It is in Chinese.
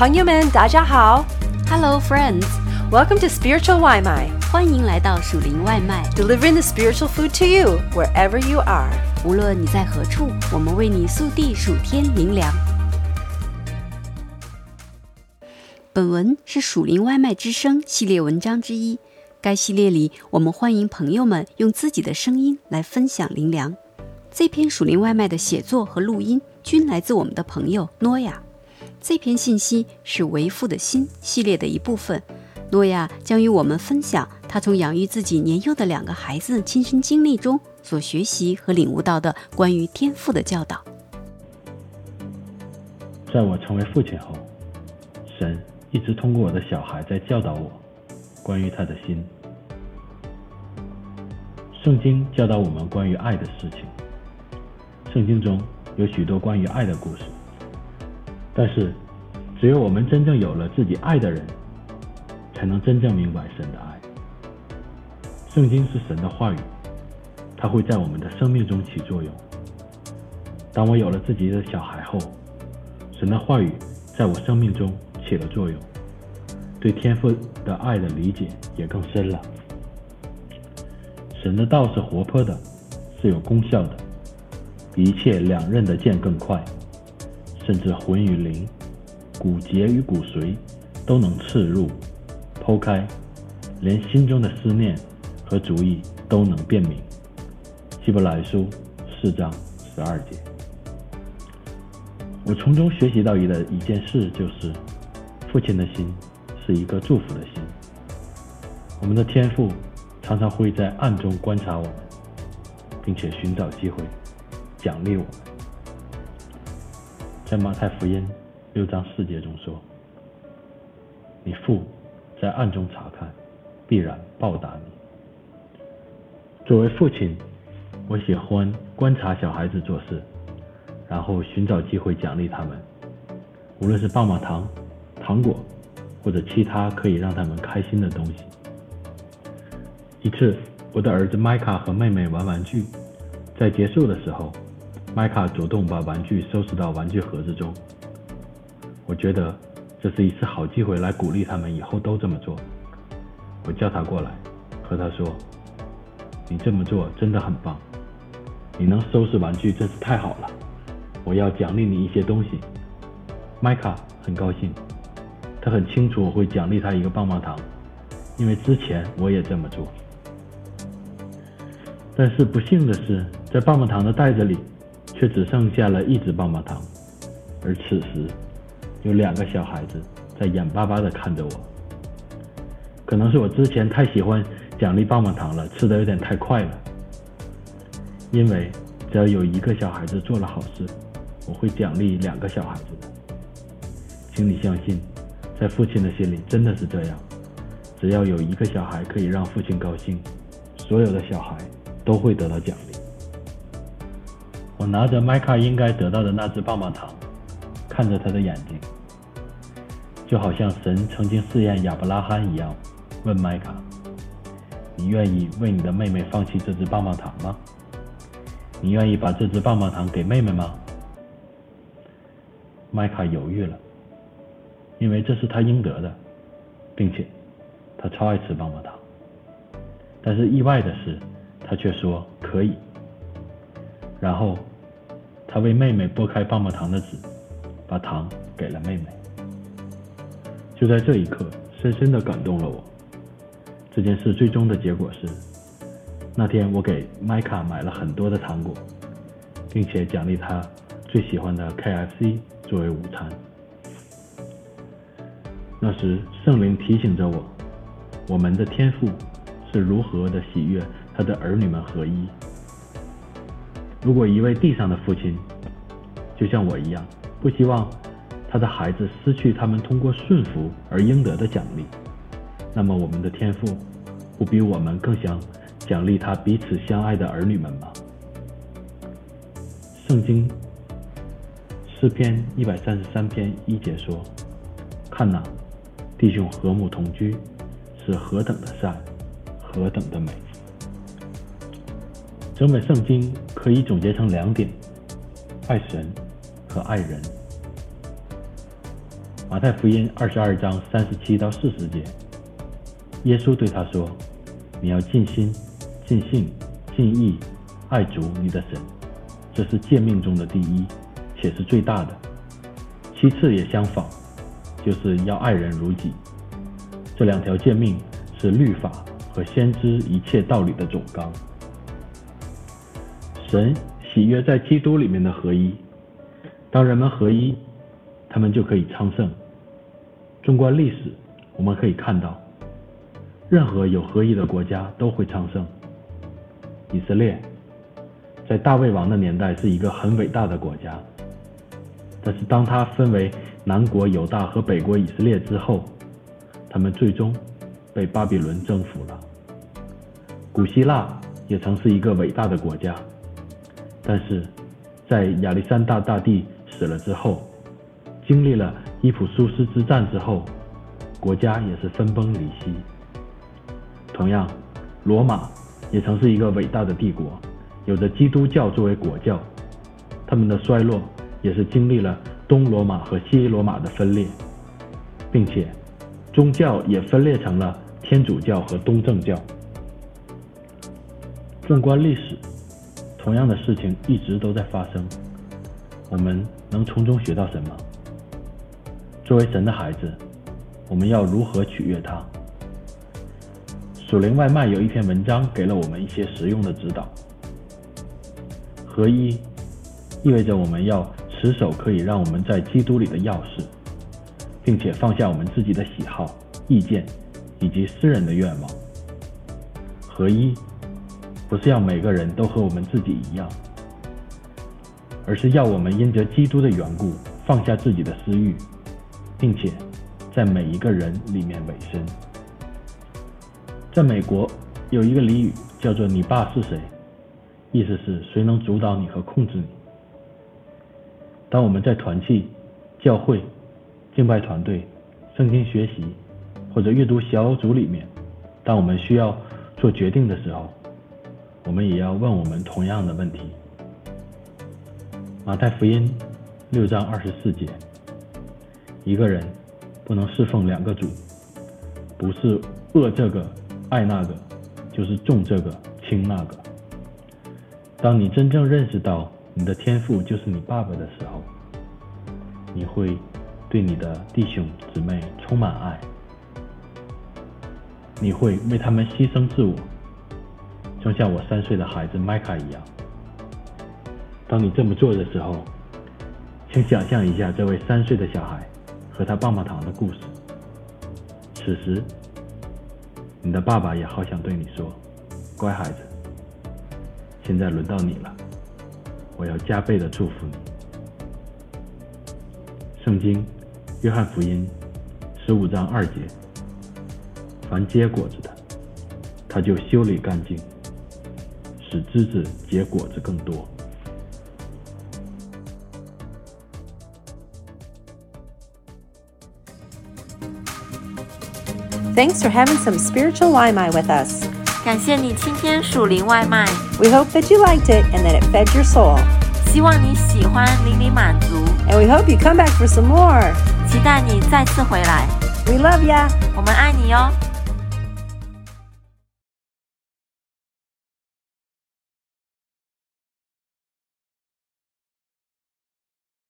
朋友们，大家好 Hello, friends！，Welcome to Spiritual 外卖欢迎来到属灵外卖。，delivering the spiritual food to you wherever you are。无论你在何处，我们为你速递数天灵粮。本文是属灵外卖之声系列文章之一。该系列里，我们欢迎朋友们用自己的声音来分享灵粮。这篇属灵外卖的写作和录音均来自我们的朋友诺亚。这篇信息是《为父的心》系列的一部分。诺亚将与我们分享他从养育自己年幼的两个孩子亲身经历中所学习和领悟到的关于天赋的教导。在我成为父亲后，神一直通过我的小孩在教导我关于他的心。圣经教导我们关于爱的事情，圣经中有许多关于爱的故事。但是，只有我们真正有了自己爱的人，才能真正明白神的爱。圣经是神的话语，它会在我们的生命中起作用。当我有了自己的小孩后，神的话语在我生命中起了作用，对天赋的爱的理解也更深了。神的道是活泼的，是有功效的，一切两刃的剑更快，甚至魂与灵、骨节与骨髓都能刺入、剖开，连心中的思念和主意都能辨明。希伯来书四章十二节。我从中学习到一的一件事就是，父亲的心是一个祝福的心。我们的天父常常会在暗中观察我们，并且寻找机会奖励我们。在马太福音六章四节中说：“你父在暗中查看，必然报答你。”作为父亲，我喜欢观察小孩子做事。然后寻找机会奖励他们，无论是棒棒糖、糖果，或者其他可以让他们开心的东西。一次，我的儿子麦卡和妹妹玩玩具，在结束的时候，麦卡主动把玩具收拾到玩具盒子中。我觉得这是一次好机会来鼓励他们以后都这么做。我叫他过来，和他说：“你这么做真的很棒，你能收拾玩具真是太好了。”我要奖励你一些东西。麦卡很高兴，他很清楚我会奖励他一个棒棒糖，因为之前我也这么做。但是不幸的是，在棒棒糖的袋子里却只剩下了一只棒棒糖，而此时有两个小孩子在眼巴巴地看着我。可能是我之前太喜欢奖励棒棒糖了，吃的有点太快了。因为只要有一个小孩子做了好事，我会奖励两个小孩子的，请你相信，在父亲的心里真的是这样。只要有一个小孩可以让父亲高兴，所有的小孩都会得到奖励。我拿着麦卡应该得到的那只棒棒糖，看着他的眼睛，就好像神曾经试验亚伯拉罕一样，问麦卡：“你愿意为你的妹妹放弃这只棒棒糖吗？你愿意把这只棒棒糖给妹妹吗？”麦卡犹豫了，因为这是他应得的，并且他超爱吃棒棒糖。但是意外的是，他却说可以。然后他为妹妹剥开棒棒糖的纸，把糖给了妹妹。就在这一刻，深深的感动了我。这件事最终的结果是，那天我给麦卡买了很多的糖果，并且奖励他最喜欢的 KFC。作为午餐。那时，圣灵提醒着我，我们的天赋是如何的喜悦他的儿女们合一。如果一位地上的父亲，就像我一样，不希望他的孩子失去他们通过顺服而应得的奖励，那么我们的天赋不比我们更想奖励他彼此相爱的儿女们吗？圣经。诗篇一百三十三篇一节说：“看哪，弟兄和睦同居，是何等的善，何等的美。”整本圣经可以总结成两点：爱神和爱人。马太福音二十二章三十七到四十节，耶稣对他说：“你要尽心、尽性、尽意爱主你的神，这是诫命中的第一，且是最大的。其次也相仿，就是要爱人如己。这两条诫命是律法和先知一切道理的总纲。神喜悦在基督里面的合一，当人们合一。”他们就可以昌盛。纵观历史，我们可以看到，任何有合一的国家都会昌盛。以色列在大卫王的年代是一个很伟大的国家，但是当它分为南国犹大和北国以色列之后，他们最终被巴比伦征服了。古希腊也曾是一个伟大的国家，但是在亚历山大大帝死了之后。经历了伊普苏斯之战之后，国家也是分崩离析。同样，罗马也曾是一个伟大的帝国，有着基督教作为国教。他们的衰落也是经历了东罗马和西罗马的分裂，并且宗教也分裂成了天主教和东正教。纵观历史，同样的事情一直都在发生。我们能从中学到什么？作为神的孩子，我们要如何取悦他？属灵外卖有一篇文章给了我们一些实用的指导。合一意味着我们要持守可以让我们在基督里的钥匙，并且放下我们自己的喜好、意见以及私人的愿望。合一不是要每个人都和我们自己一样，而是要我们因着基督的缘故放下自己的私欲。并且，在每一个人里面委身。在美国有一个俚语叫做“你爸是谁”，意思是谁能主导你和控制你。当我们在团契、教会、敬拜团队、圣经学习或者阅读小组里面，当我们需要做决定的时候，我们也要问我们同样的问题。马太福音六章二十四节。一个人不能侍奉两个主，不是恶这个爱那个，就是重这个轻那个。当你真正认识到你的天赋就是你爸爸的时候，你会对你的弟兄姊妹充满爱，你会为他们牺牲自我，就像我三岁的孩子麦卡一样。当你这么做的时候，请想象一下这位三岁的小孩。和他棒棒糖的故事。此时，你的爸爸也好想对你说：“乖孩子，现在轮到你了，我要加倍的祝福你。”圣经，约翰福音，十五章二节：凡结果子的，他就修理干净，使枝子结果子更多。Thanks for having some spiritual Waimai with us. 感谢你今天属灵外卖。We hope that you liked it and that it fed your soul. 希望你喜欢，令你满足。And we hope you come back for some more. 期待你再次回来。We love ya. 我们爱你哟。